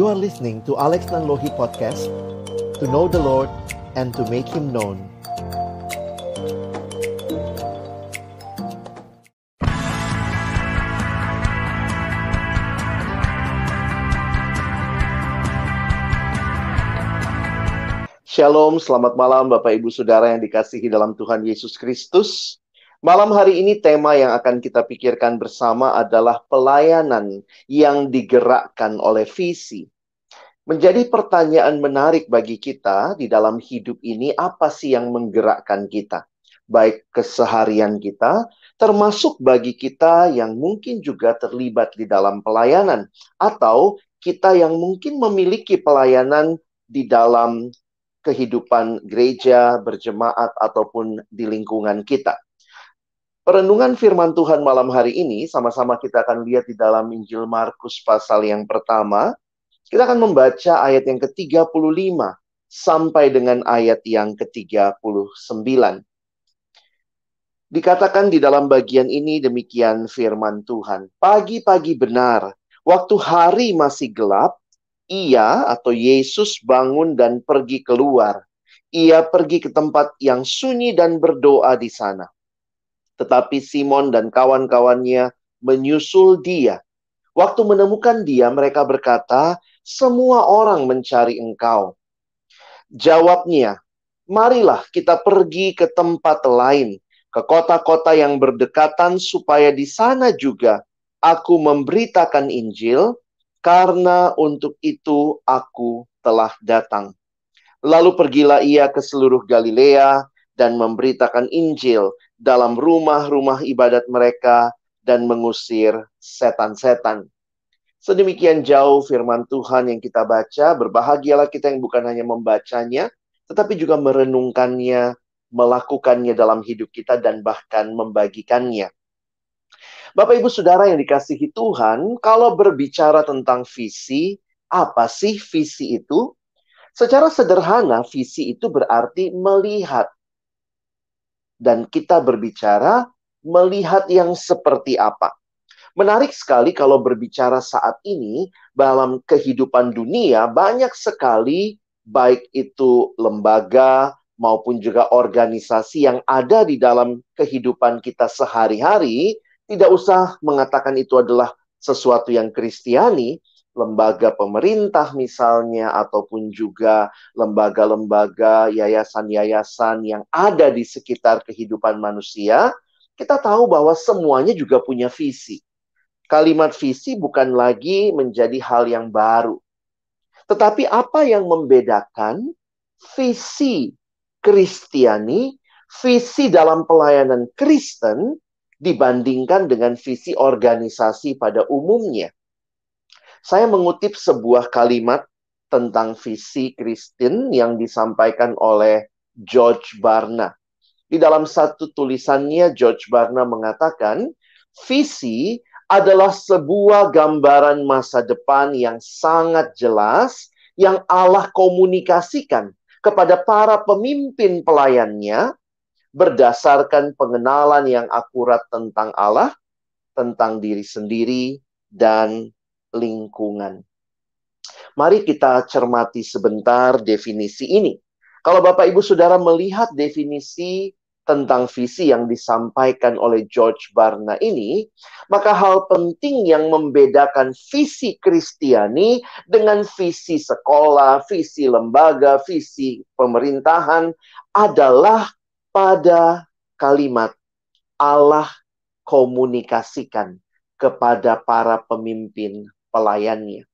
You are listening to Alex Nanlohi Podcast To know the Lord and to make Him known Shalom, selamat malam Bapak Ibu Saudara yang dikasihi dalam Tuhan Yesus Kristus. Malam hari ini tema yang akan kita pikirkan bersama adalah pelayanan yang digerakkan oleh visi. Menjadi pertanyaan menarik bagi kita di dalam hidup ini, apa sih yang menggerakkan kita? Baik keseharian kita, termasuk bagi kita yang mungkin juga terlibat di dalam pelayanan, atau kita yang mungkin memiliki pelayanan di dalam kehidupan gereja, berjemaat, ataupun di lingkungan kita. Perenungan firman Tuhan malam hari ini sama-sama kita akan lihat di dalam Injil Markus pasal yang pertama. Kita akan membaca ayat yang ke-35 sampai dengan ayat yang ke-39. Dikatakan di dalam bagian ini demikian firman Tuhan. Pagi-pagi benar, waktu hari masih gelap, ia atau Yesus bangun dan pergi keluar. Ia pergi ke tempat yang sunyi dan berdoa di sana. Tetapi Simon dan kawan-kawannya menyusul dia. Waktu menemukan dia, mereka berkata, "Semua orang mencari engkau." Jawabnya, "Marilah kita pergi ke tempat lain, ke kota-kota yang berdekatan, supaya di sana juga aku memberitakan Injil, karena untuk itu aku telah datang. Lalu pergilah ia ke seluruh Galilea dan memberitakan Injil dalam rumah-rumah ibadat mereka dan mengusir setan-setan. Sedemikian jauh firman Tuhan yang kita baca, berbahagialah kita yang bukan hanya membacanya, tetapi juga merenungkannya, melakukannya dalam hidup kita dan bahkan membagikannya. Bapak Ibu Saudara yang dikasihi Tuhan, kalau berbicara tentang visi, apa sih visi itu? Secara sederhana, visi itu berarti melihat. Dan kita berbicara melihat yang seperti apa. Menarik sekali kalau berbicara saat ini dalam kehidupan dunia banyak sekali baik itu lembaga maupun juga organisasi yang ada di dalam kehidupan kita sehari-hari tidak usah mengatakan itu adalah sesuatu yang kristiani, lembaga pemerintah misalnya, ataupun juga lembaga-lembaga, yayasan-yayasan yang ada di sekitar kehidupan manusia, kita tahu bahwa semuanya juga punya visi. Kalimat visi bukan lagi menjadi hal yang baru. Tetapi apa yang membedakan visi Kristiani, visi dalam pelayanan Kristen, dibandingkan dengan visi organisasi pada umumnya. Saya mengutip sebuah kalimat tentang visi Kristen yang disampaikan oleh George Barna. Di dalam satu tulisannya, George Barna mengatakan, visi adalah sebuah gambaran masa depan yang sangat jelas yang Allah komunikasikan kepada para pemimpin pelayannya berdasarkan pengenalan yang akurat tentang Allah, tentang diri sendiri, dan lingkungan. Mari kita cermati sebentar definisi ini. Kalau Bapak Ibu Saudara melihat definisi tentang visi yang disampaikan oleh George Barna ini, maka hal penting yang membedakan visi Kristiani dengan visi sekolah, visi lembaga, visi pemerintahan adalah pada kalimat Allah komunikasikan kepada para pemimpin pelayannya.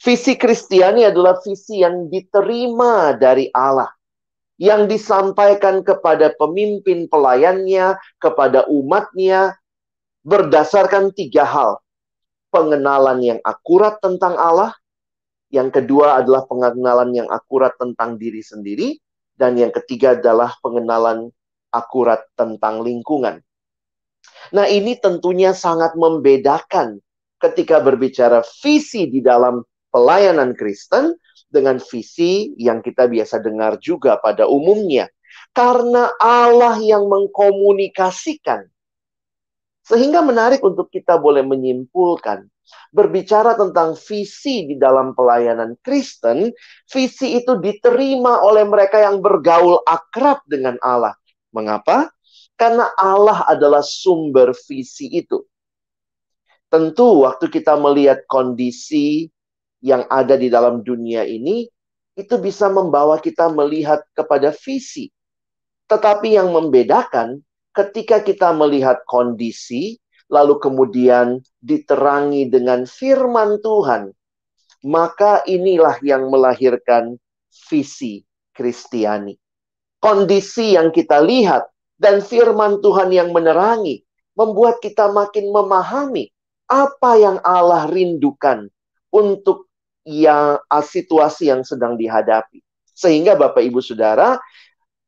Visi Kristiani adalah visi yang diterima dari Allah. Yang disampaikan kepada pemimpin pelayannya, kepada umatnya, berdasarkan tiga hal. Pengenalan yang akurat tentang Allah. Yang kedua adalah pengenalan yang akurat tentang diri sendiri. Dan yang ketiga adalah pengenalan akurat tentang lingkungan. Nah, ini tentunya sangat membedakan ketika berbicara visi di dalam pelayanan Kristen dengan visi yang kita biasa dengar juga pada umumnya. Karena Allah yang mengkomunikasikan Sehingga menarik untuk kita boleh menyimpulkan berbicara tentang visi di dalam pelayanan Kristen, visi itu diterima oleh mereka yang bergaul akrab dengan Allah. Mengapa? Karena Allah adalah sumber visi itu. Tentu waktu kita melihat kondisi yang ada di dalam dunia ini, itu bisa membawa kita melihat kepada visi. Tetapi yang membedakan ketika kita melihat kondisi, lalu kemudian diterangi dengan firman Tuhan, maka inilah yang melahirkan visi Kristiani. Kondisi yang kita lihat dan firman Tuhan yang menerangi membuat kita makin memahami apa yang Allah rindukan untuk yang situasi yang sedang dihadapi. Sehingga Bapak Ibu Saudara,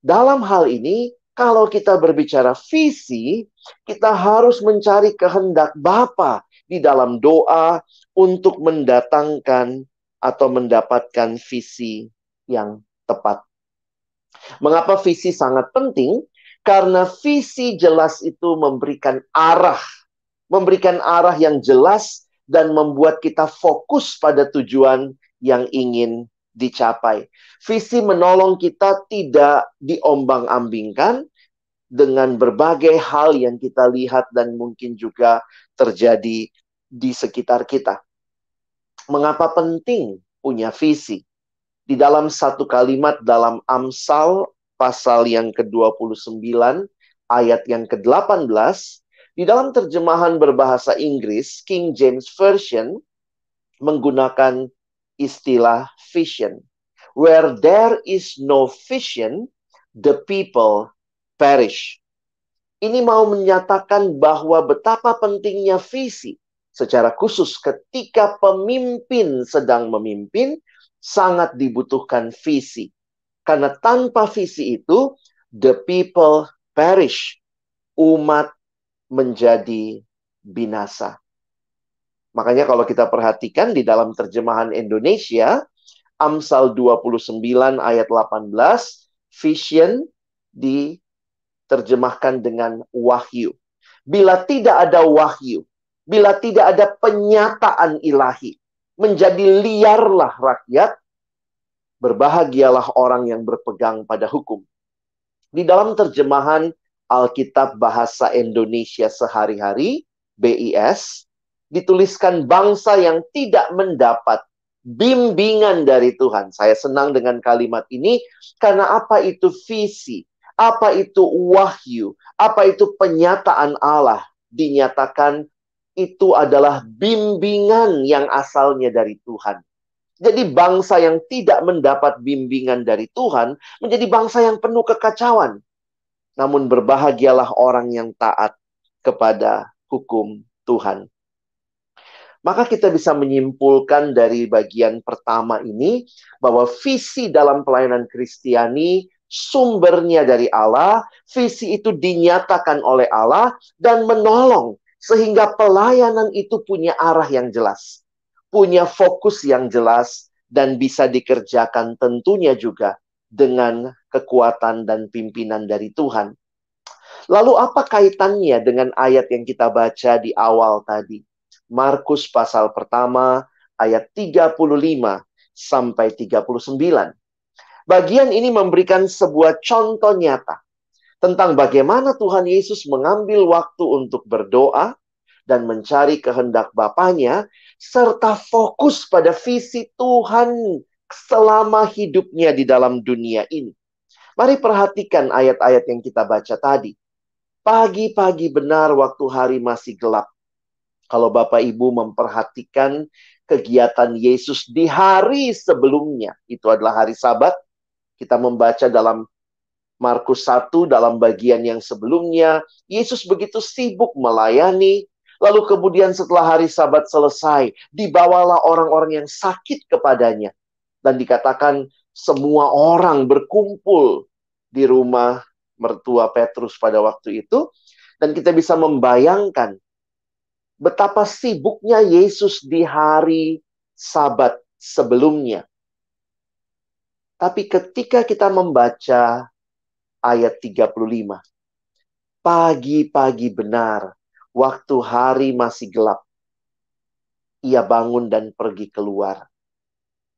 dalam hal ini kalau kita berbicara visi, kita harus mencari kehendak Bapa di dalam doa untuk mendatangkan atau mendapatkan visi yang tepat. Mengapa visi sangat penting? Karena visi jelas itu memberikan arah memberikan arah yang jelas dan membuat kita fokus pada tujuan yang ingin dicapai. Visi menolong kita tidak diombang-ambingkan dengan berbagai hal yang kita lihat dan mungkin juga terjadi di sekitar kita. Mengapa penting punya visi? Di dalam satu kalimat dalam Amsal pasal yang ke-29 ayat yang ke-18 di dalam terjemahan berbahasa Inggris, King James Version menggunakan istilah vision. Where there is no vision, the people perish. Ini mau menyatakan bahwa betapa pentingnya visi. Secara khusus ketika pemimpin sedang memimpin, sangat dibutuhkan visi. Karena tanpa visi itu, the people perish. Umat menjadi binasa. Makanya kalau kita perhatikan di dalam terjemahan Indonesia, Amsal 29 ayat 18, vision diterjemahkan dengan wahyu. Bila tidak ada wahyu, bila tidak ada penyataan ilahi, menjadi liarlah rakyat, berbahagialah orang yang berpegang pada hukum. Di dalam terjemahan Alkitab Bahasa Indonesia Sehari-hari, BIS, dituliskan bangsa yang tidak mendapat bimbingan dari Tuhan. Saya senang dengan kalimat ini karena apa itu visi, apa itu wahyu, apa itu penyataan Allah dinyatakan itu adalah bimbingan yang asalnya dari Tuhan. Jadi bangsa yang tidak mendapat bimbingan dari Tuhan menjadi bangsa yang penuh kekacauan. Namun berbahagialah orang yang taat kepada hukum Tuhan. Maka kita bisa menyimpulkan dari bagian pertama ini bahwa visi dalam pelayanan Kristiani sumbernya dari Allah, visi itu dinyatakan oleh Allah dan menolong sehingga pelayanan itu punya arah yang jelas, punya fokus yang jelas dan bisa dikerjakan tentunya juga dengan kekuatan dan pimpinan dari Tuhan. Lalu apa kaitannya dengan ayat yang kita baca di awal tadi? Markus pasal pertama ayat 35 sampai 39. Bagian ini memberikan sebuah contoh nyata tentang bagaimana Tuhan Yesus mengambil waktu untuk berdoa dan mencari kehendak Bapaknya serta fokus pada visi Tuhan selama hidupnya di dalam dunia ini. Mari perhatikan ayat-ayat yang kita baca tadi. Pagi-pagi benar waktu hari masih gelap. Kalau Bapak Ibu memperhatikan kegiatan Yesus di hari sebelumnya, itu adalah hari Sabat. Kita membaca dalam Markus 1 dalam bagian yang sebelumnya, Yesus begitu sibuk melayani, lalu kemudian setelah hari Sabat selesai, dibawalah orang-orang yang sakit kepadanya dan dikatakan semua orang berkumpul di rumah mertua Petrus pada waktu itu dan kita bisa membayangkan betapa sibuknya Yesus di hari Sabat sebelumnya. Tapi ketika kita membaca ayat 35, pagi-pagi benar waktu hari masih gelap, ia bangun dan pergi keluar.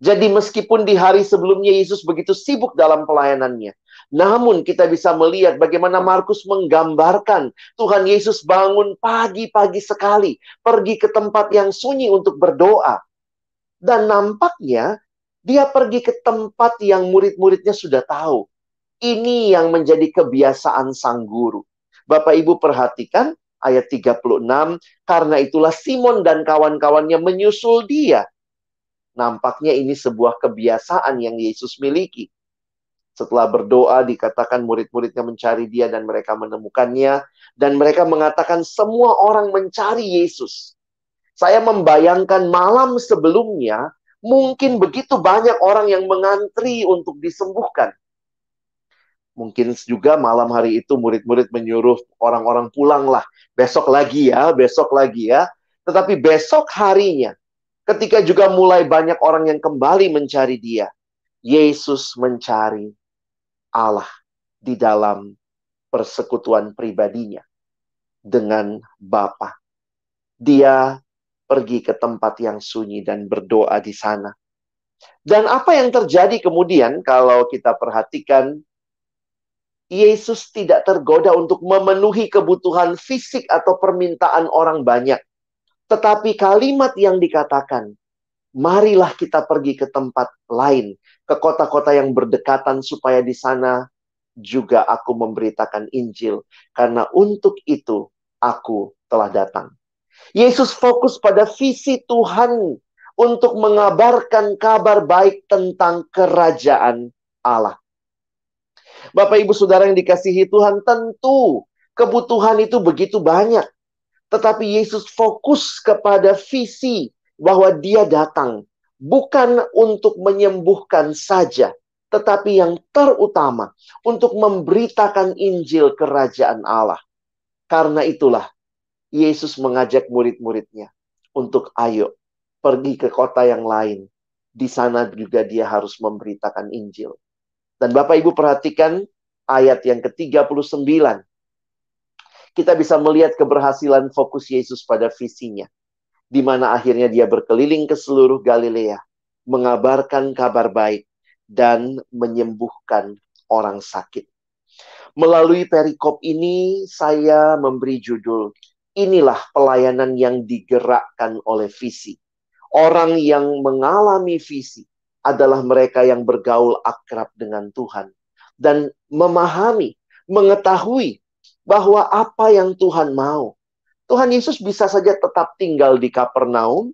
Jadi meskipun di hari sebelumnya Yesus begitu sibuk dalam pelayanannya, namun kita bisa melihat bagaimana Markus menggambarkan Tuhan Yesus bangun pagi-pagi sekali, pergi ke tempat yang sunyi untuk berdoa. Dan nampaknya dia pergi ke tempat yang murid-muridnya sudah tahu. Ini yang menjadi kebiasaan sang guru. Bapak Ibu perhatikan ayat 36, karena itulah Simon dan kawan-kawannya menyusul dia Nampaknya ini sebuah kebiasaan yang Yesus miliki. Setelah berdoa dikatakan murid-muridnya mencari dia dan mereka menemukannya. Dan mereka mengatakan semua orang mencari Yesus. Saya membayangkan malam sebelumnya mungkin begitu banyak orang yang mengantri untuk disembuhkan. Mungkin juga malam hari itu murid-murid menyuruh orang-orang pulanglah. Besok lagi ya, besok lagi ya. Tetapi besok harinya Ketika juga mulai banyak orang yang kembali mencari dia, Yesus mencari Allah di dalam persekutuan pribadinya dengan Bapa. Dia pergi ke tempat yang sunyi dan berdoa di sana. Dan apa yang terjadi kemudian kalau kita perhatikan Yesus tidak tergoda untuk memenuhi kebutuhan fisik atau permintaan orang banyak. Tetapi kalimat yang dikatakan, marilah kita pergi ke tempat lain, ke kota-kota yang berdekatan supaya di sana juga aku memberitakan Injil. Karena untuk itu aku telah datang. Yesus fokus pada visi Tuhan untuk mengabarkan kabar baik tentang kerajaan Allah. Bapak Ibu Saudara yang dikasihi Tuhan, tentu kebutuhan itu begitu banyak. Tetapi Yesus fokus kepada visi bahwa dia datang bukan untuk menyembuhkan saja, tetapi yang terutama untuk memberitakan Injil kerajaan Allah. Karena itulah Yesus mengajak murid-muridnya untuk ayo pergi ke kota yang lain. Di sana juga dia harus memberitakan Injil. Dan Bapak Ibu perhatikan ayat yang ke-39 kita bisa melihat keberhasilan fokus Yesus pada visinya. Di mana akhirnya dia berkeliling ke seluruh Galilea, mengabarkan kabar baik, dan menyembuhkan orang sakit. Melalui perikop ini, saya memberi judul, inilah pelayanan yang digerakkan oleh visi. Orang yang mengalami visi adalah mereka yang bergaul akrab dengan Tuhan dan memahami, mengetahui bahwa apa yang Tuhan mau. Tuhan Yesus bisa saja tetap tinggal di Kapernaum,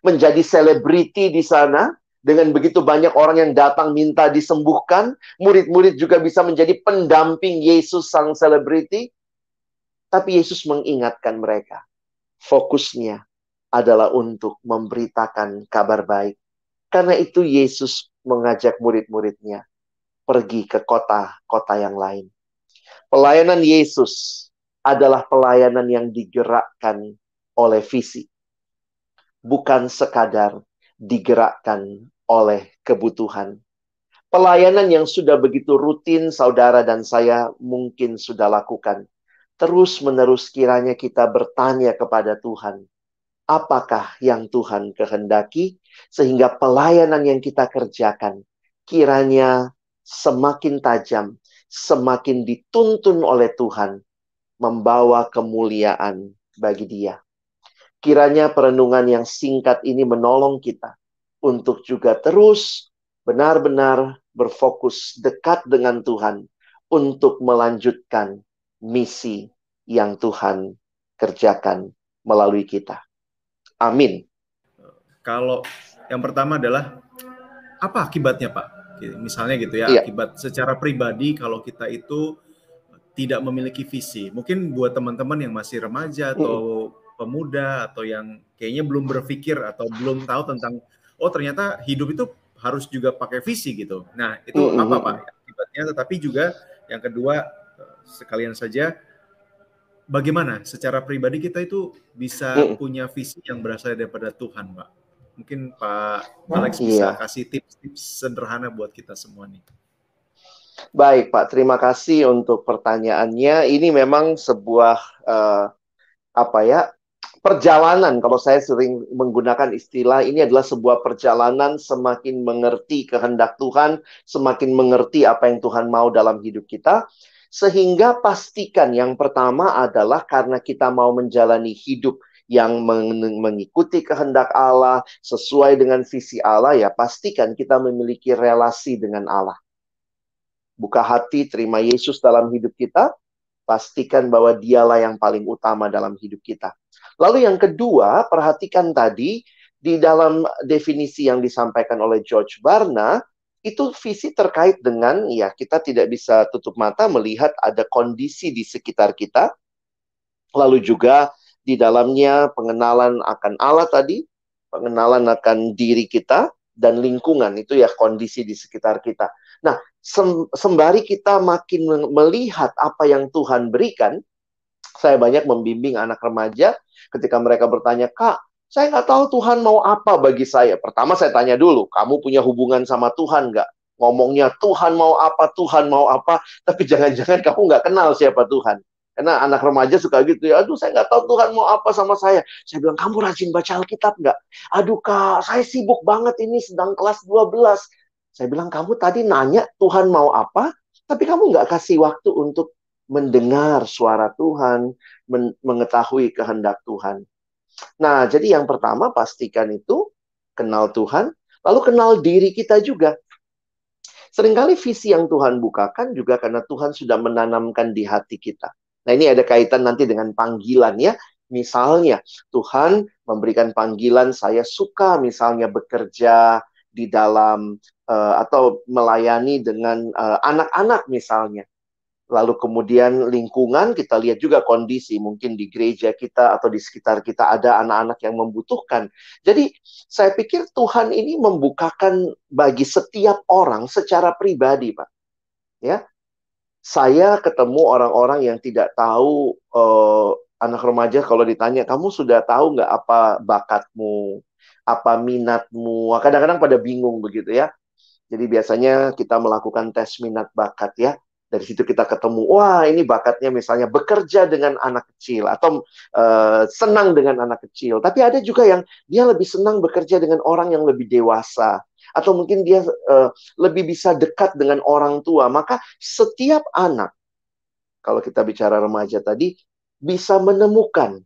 menjadi selebriti di sana, dengan begitu banyak orang yang datang minta disembuhkan, murid-murid juga bisa menjadi pendamping Yesus sang selebriti. Tapi Yesus mengingatkan mereka, fokusnya adalah untuk memberitakan kabar baik. Karena itu Yesus mengajak murid-muridnya pergi ke kota-kota yang lain. Pelayanan Yesus adalah pelayanan yang digerakkan oleh visi. Bukan sekadar digerakkan oleh kebutuhan. Pelayanan yang sudah begitu rutin saudara dan saya mungkin sudah lakukan. Terus-menerus kiranya kita bertanya kepada Tuhan, apakah yang Tuhan kehendaki sehingga pelayanan yang kita kerjakan kiranya semakin tajam, semakin dituntun oleh Tuhan membawa kemuliaan bagi Dia. Kiranya perenungan yang singkat ini menolong kita untuk juga terus benar-benar berfokus dekat dengan Tuhan untuk melanjutkan misi yang Tuhan kerjakan melalui kita. Amin. Kalau yang pertama adalah apa akibatnya, Pak? Misalnya gitu ya iya. akibat secara pribadi kalau kita itu tidak memiliki visi mungkin buat teman-teman yang masih remaja atau mm. pemuda atau yang kayaknya belum berpikir atau belum tahu tentang oh ternyata hidup itu harus juga pakai visi gitu nah itu mm. apa pak akibatnya tetapi juga yang kedua sekalian saja bagaimana secara pribadi kita itu bisa mm. punya visi yang berasal daripada Tuhan pak Mungkin Pak Alex bisa iya. kasih tips-tips sederhana buat kita semua nih. Baik Pak, terima kasih untuk pertanyaannya. Ini memang sebuah uh, apa ya perjalanan kalau saya sering menggunakan istilah ini adalah sebuah perjalanan semakin mengerti kehendak Tuhan, semakin mengerti apa yang Tuhan mau dalam hidup kita. Sehingga pastikan yang pertama adalah karena kita mau menjalani hidup yang mengikuti kehendak Allah sesuai dengan visi Allah ya pastikan kita memiliki relasi dengan Allah. Buka hati terima Yesus dalam hidup kita, pastikan bahwa dialah yang paling utama dalam hidup kita. Lalu yang kedua, perhatikan tadi di dalam definisi yang disampaikan oleh George Barna, itu visi terkait dengan ya kita tidak bisa tutup mata melihat ada kondisi di sekitar kita. Lalu juga di dalamnya pengenalan akan Allah tadi, pengenalan akan diri kita dan lingkungan itu ya kondisi di sekitar kita. Nah, sembari kita makin melihat apa yang Tuhan berikan, saya banyak membimbing anak remaja ketika mereka bertanya, Kak, saya nggak tahu Tuhan mau apa bagi saya. Pertama saya tanya dulu, kamu punya hubungan sama Tuhan nggak? Ngomongnya Tuhan mau apa, Tuhan mau apa, tapi jangan-jangan kamu nggak kenal siapa Tuhan. Karena anak remaja suka gitu ya, aduh saya nggak tahu Tuhan mau apa sama saya. Saya bilang, kamu rajin baca Alkitab nggak? Aduh kak, saya sibuk banget ini sedang kelas 12. Saya bilang, kamu tadi nanya Tuhan mau apa, tapi kamu nggak kasih waktu untuk mendengar suara Tuhan, men mengetahui kehendak Tuhan. Nah, jadi yang pertama pastikan itu kenal Tuhan, lalu kenal diri kita juga. Seringkali visi yang Tuhan bukakan juga karena Tuhan sudah menanamkan di hati kita. Nah, ini ada kaitan nanti dengan panggilan ya. Misalnya, Tuhan memberikan panggilan saya suka misalnya bekerja di dalam uh, atau melayani dengan eh, anak-anak uh, misalnya lalu kemudian lingkungan kita lihat juga kondisi mungkin di gereja kita atau di sekitar kita ada anak-anak yang membutuhkan. Jadi saya pikir Tuhan ini membukakan bagi setiap orang secara pribadi, Pak. Ya. Saya ketemu orang-orang yang tidak tahu uh, anak remaja kalau ditanya kamu sudah tahu nggak apa bakatmu, apa minatmu. Kadang-kadang pada bingung begitu ya. Jadi biasanya kita melakukan tes minat bakat ya dari situ kita ketemu wah ini bakatnya misalnya bekerja dengan anak kecil atau uh, senang dengan anak kecil tapi ada juga yang dia lebih senang bekerja dengan orang yang lebih dewasa atau mungkin dia uh, lebih bisa dekat dengan orang tua maka setiap anak kalau kita bicara remaja tadi bisa menemukan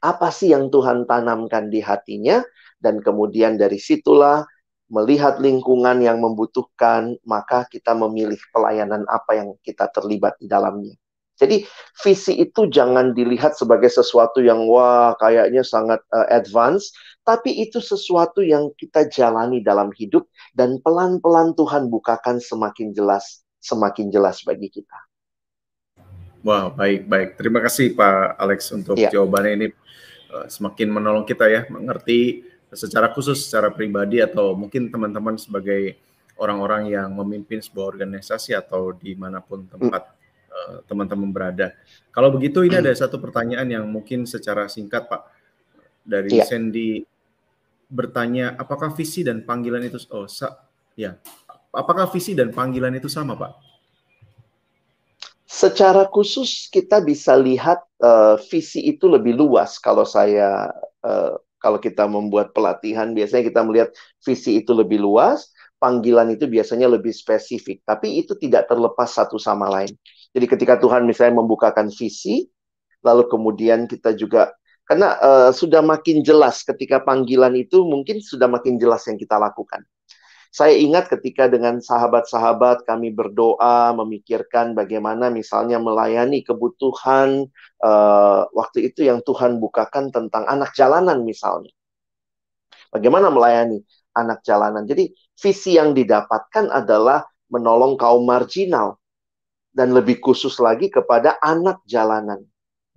apa sih yang Tuhan tanamkan di hatinya dan kemudian dari situlah melihat lingkungan yang membutuhkan, maka kita memilih pelayanan apa yang kita terlibat di dalamnya. Jadi visi itu jangan dilihat sebagai sesuatu yang wah kayaknya sangat uh, advance, tapi itu sesuatu yang kita jalani dalam hidup dan pelan-pelan Tuhan bukakan semakin jelas, semakin jelas bagi kita. Wah, wow, baik baik. Terima kasih Pak Alex untuk ya. jawabannya ini uh, semakin menolong kita ya mengerti secara khusus secara pribadi atau mungkin teman-teman sebagai orang-orang yang memimpin sebuah organisasi atau di mana pun tempat uh, teman-teman berada. Kalau begitu ini ada satu pertanyaan yang mungkin secara singkat Pak dari ya. Sandy bertanya apakah visi dan panggilan itu oh sa, ya apakah visi dan panggilan itu sama Pak? Secara khusus kita bisa lihat uh, visi itu lebih luas kalau saya uh, kalau kita membuat pelatihan, biasanya kita melihat visi itu lebih luas, panggilan itu biasanya lebih spesifik, tapi itu tidak terlepas satu sama lain. Jadi ketika Tuhan misalnya membukakan visi, lalu kemudian kita juga karena uh, sudah makin jelas ketika panggilan itu mungkin sudah makin jelas yang kita lakukan. Saya ingat ketika dengan sahabat-sahabat kami berdoa, memikirkan bagaimana misalnya melayani kebutuhan uh, waktu itu yang Tuhan bukakan tentang anak jalanan misalnya. Bagaimana melayani anak jalanan. Jadi visi yang didapatkan adalah menolong kaum marginal dan lebih khusus lagi kepada anak jalanan.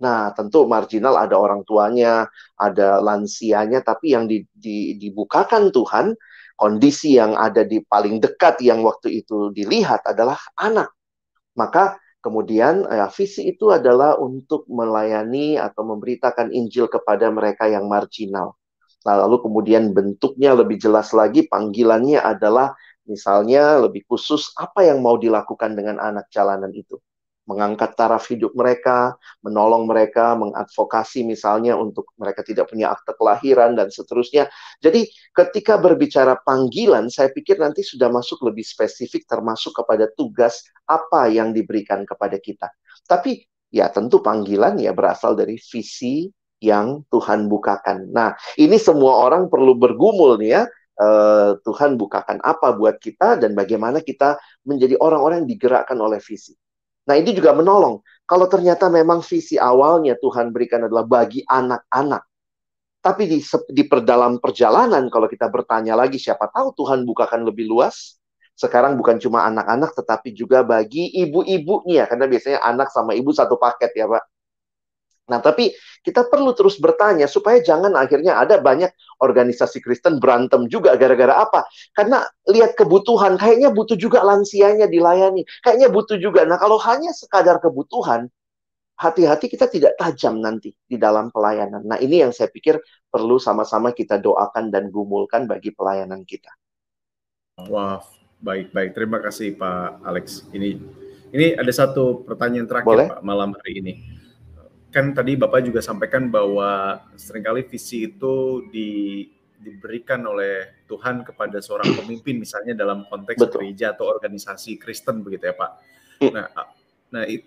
Nah, tentu marginal ada orang tuanya, ada lansianya, tapi yang di, di, dibukakan Tuhan kondisi yang ada di paling dekat yang waktu itu dilihat adalah anak. Maka kemudian ya, visi itu adalah untuk melayani atau memberitakan Injil kepada mereka yang marginal. Nah, lalu kemudian bentuknya lebih jelas lagi, panggilannya adalah misalnya lebih khusus apa yang mau dilakukan dengan anak jalanan itu. mengangkat taraf hidup mereka, menolong mereka, mengadvokasi misalnya untuk mereka tidak punya akte kelahiran dan seterusnya. Jadi ketika berbicara panggilan, saya pikir nanti sudah masuk lebih spesifik termasuk kepada tugas apa yang diberikan kepada kita. Tapi ya tentu panggilan ya berasal dari visi yang Tuhan bukakan. Nah, ini semua orang perlu bergumul nih ya. Uh, Tuhan bukakan apa buat kita dan bagaimana kita menjadi orang-orang yang digerakkan oleh visi. Nah, ini juga menolong. Kalau ternyata memang visi awalnya Tuhan berikan adalah bagi anak-anak. Tapi di, di dalam perjalanan, kalau kita bertanya lagi, siapa tahu Tuhan bukakan lebih luas. Sekarang bukan cuma anak-anak, tetapi juga bagi ibu-ibunya. Karena biasanya anak sama ibu satu paket ya, Pak. Nah, tapi kita perlu terus bertanya supaya jangan akhirnya ada banyak organisasi Kristen berantem juga gara-gara apa? Karena lihat kebutuhan, kayaknya butuh juga lansianya dilayani. Kayaknya butuh juga. Nah, kalau hanya sekadar kebutuhan, hati-hati kita tidak tajam nanti di dalam pelayanan. Nah, ini yang saya pikir perlu sama-sama kita doakan dan gumulkan bagi pelayanan kita. Wah, baik-baik. Terima kasih Pak Alex. Ini ini ada satu pertanyaan terakhir Boleh? Pak malam hari ini kan tadi Bapak juga sampaikan bahwa sering kali visi itu di, diberikan oleh Tuhan kepada seorang pemimpin misalnya dalam konteks Betul. gereja atau organisasi Kristen begitu ya Pak. Hmm. Nah, nah it,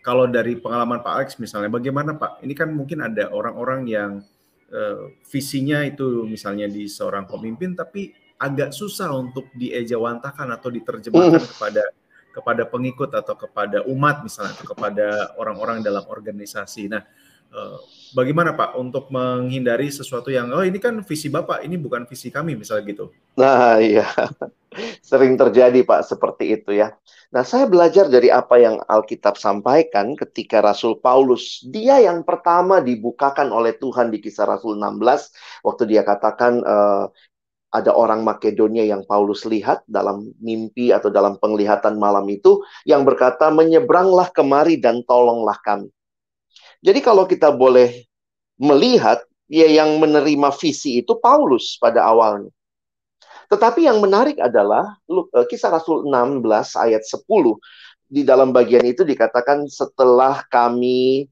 kalau dari pengalaman Pak Alex misalnya bagaimana Pak? Ini kan mungkin ada orang-orang yang uh, visinya itu misalnya di seorang pemimpin tapi agak susah untuk diejawantakan atau diterjemahkan hmm. kepada kepada pengikut atau kepada umat misalnya atau kepada orang-orang dalam organisasi. Nah, eh, bagaimana Pak untuk menghindari sesuatu yang oh ini kan visi Bapak, ini bukan visi kami misalnya gitu. Nah, iya. Sering terjadi Pak seperti itu ya. Nah, saya belajar dari apa yang Alkitab sampaikan ketika Rasul Paulus, dia yang pertama dibukakan oleh Tuhan di kisah Rasul 16 waktu dia katakan uh, ada orang Makedonia yang Paulus lihat dalam mimpi atau dalam penglihatan malam itu yang berkata menyeberanglah kemari dan tolonglah kami. Jadi kalau kita boleh melihat ya yang menerima visi itu Paulus pada awalnya. Tetapi yang menarik adalah eh, kisah Rasul 16 ayat 10 di dalam bagian itu dikatakan setelah kami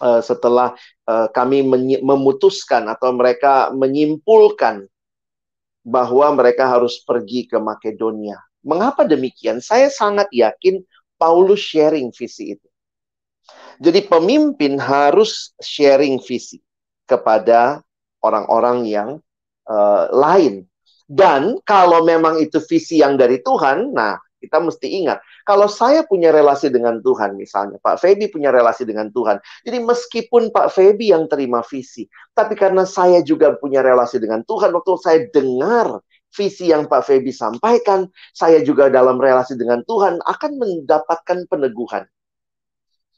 uh, setelah uh, kami memutuskan atau mereka menyimpulkan bahwa mereka harus pergi ke Makedonia. Mengapa demikian? Saya sangat yakin Paulus sharing visi itu. Jadi pemimpin harus sharing visi kepada orang-orang yang uh, lain. Dan kalau memang itu visi yang dari Tuhan, nah kita mesti ingat, kalau saya punya relasi dengan Tuhan misalnya, Pak Febi punya relasi dengan Tuhan. Jadi meskipun Pak Febi yang terima visi, tapi karena saya juga punya relasi dengan Tuhan, waktu saya dengar visi yang Pak Febi sampaikan, saya juga dalam relasi dengan Tuhan akan mendapatkan peneguhan.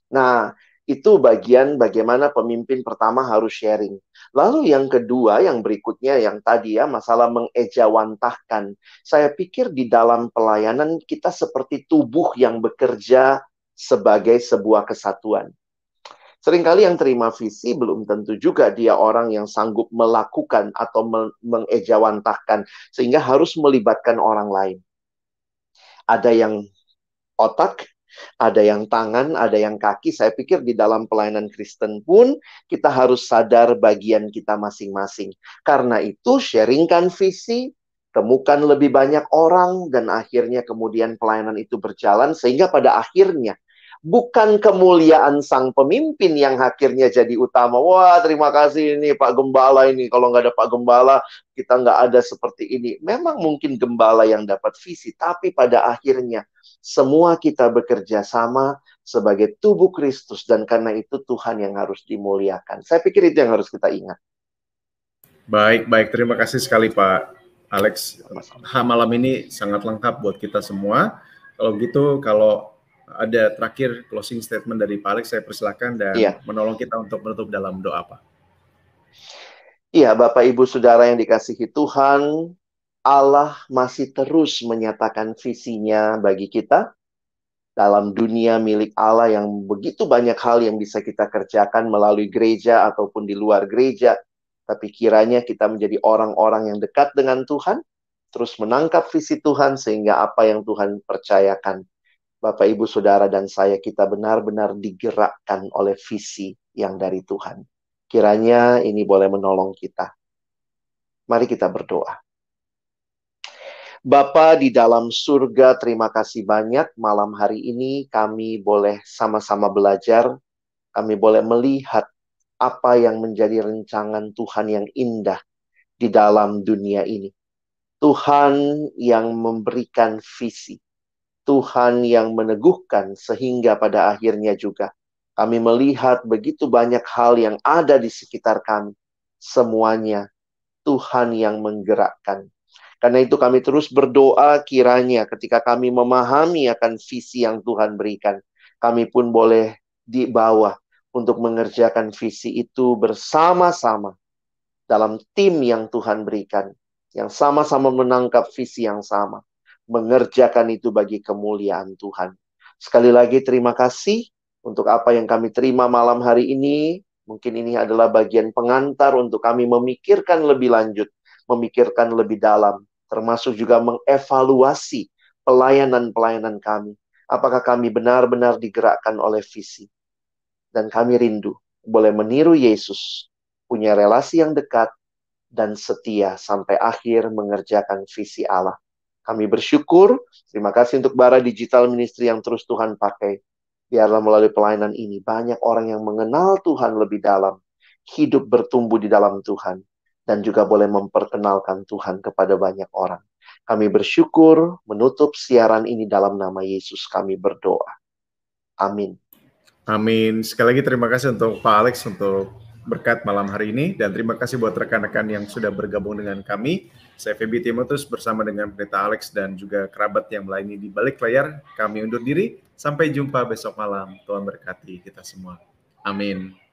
Nah, itu bagian bagaimana pemimpin pertama harus sharing. Lalu yang kedua, yang berikutnya, yang tadi ya, masalah mengejawantahkan. Saya pikir di dalam pelayanan kita seperti tubuh yang bekerja sebagai sebuah kesatuan. Seringkali yang terima visi belum tentu juga dia orang yang sanggup melakukan atau mengejawantahkan, sehingga harus melibatkan orang lain. Ada yang otak, ada yang tangan, ada yang kaki. Saya pikir di dalam pelayanan Kristen pun kita harus sadar bagian kita masing-masing. Karena itu sharingkan visi, temukan lebih banyak orang dan akhirnya kemudian pelayanan itu berjalan sehingga pada akhirnya bukan kemuliaan sang pemimpin yang akhirnya jadi utama. Wah, terima kasih ini Pak Gembala ini. Kalau nggak ada Pak Gembala, kita nggak ada seperti ini. Memang mungkin Gembala yang dapat visi, tapi pada akhirnya semua kita bekerja sama sebagai tubuh Kristus dan karena itu Tuhan yang harus dimuliakan. Saya pikir itu yang harus kita ingat. Baik, baik. Terima kasih sekali Pak Alex. Ha, malam ini sangat lengkap buat kita semua. Kalau gitu, kalau ada terakhir closing statement dari Pak Alex, saya persilakan dan iya. menolong kita untuk menutup dalam doa Pak. Iya, Bapak Ibu Saudara yang dikasihi Tuhan, Allah masih terus menyatakan visinya bagi kita dalam dunia milik Allah yang begitu banyak hal yang bisa kita kerjakan melalui gereja ataupun di luar gereja. Tapi kiranya kita menjadi orang-orang yang dekat dengan Tuhan, terus menangkap visi Tuhan sehingga apa yang Tuhan percayakan Bapak, Ibu, Saudara, dan saya kita benar-benar digerakkan oleh visi yang dari Tuhan. Kiranya ini boleh menolong kita. Mari kita berdoa. Bapa di dalam surga, terima kasih banyak malam hari ini kami boleh sama-sama belajar, kami boleh melihat apa yang menjadi rencangan Tuhan yang indah di dalam dunia ini. Tuhan yang memberikan visi, Tuhan yang meneguhkan sehingga pada akhirnya juga kami melihat begitu banyak hal yang ada di sekitar kami. Semuanya Tuhan yang menggerakkan. Karena itu kami terus berdoa kiranya ketika kami memahami akan visi yang Tuhan berikan. Kami pun boleh dibawa untuk mengerjakan visi itu bersama-sama dalam tim yang Tuhan berikan. Yang sama-sama menangkap visi yang sama mengerjakan itu bagi kemuliaan Tuhan. Sekali lagi terima kasih untuk apa yang kami terima malam hari ini. Mungkin ini adalah bagian pengantar untuk kami memikirkan lebih lanjut, memikirkan lebih dalam, termasuk juga mengevaluasi pelayanan-pelayanan kami. Apakah kami benar-benar digerakkan oleh visi? Dan kami rindu boleh meniru Yesus, punya relasi yang dekat dan setia sampai akhir mengerjakan visi Allah. Kami bersyukur. Terima kasih untuk Bara Digital Ministry yang terus Tuhan pakai. Biarlah melalui pelayanan ini banyak orang yang mengenal Tuhan lebih dalam. Hidup bertumbuh di dalam Tuhan. Dan juga boleh memperkenalkan Tuhan kepada banyak orang. Kami bersyukur menutup siaran ini dalam nama Yesus kami berdoa. Amin. Amin. Sekali lagi terima kasih untuk Pak Alex untuk berkat malam hari ini dan terima kasih buat rekan-rekan yang sudah bergabung dengan kami. Saya Feby Timotus bersama dengan Pendeta Alex dan juga kerabat yang melayani di balik layar. Kami undur diri. Sampai jumpa besok malam. Tuhan berkati kita semua. Amin.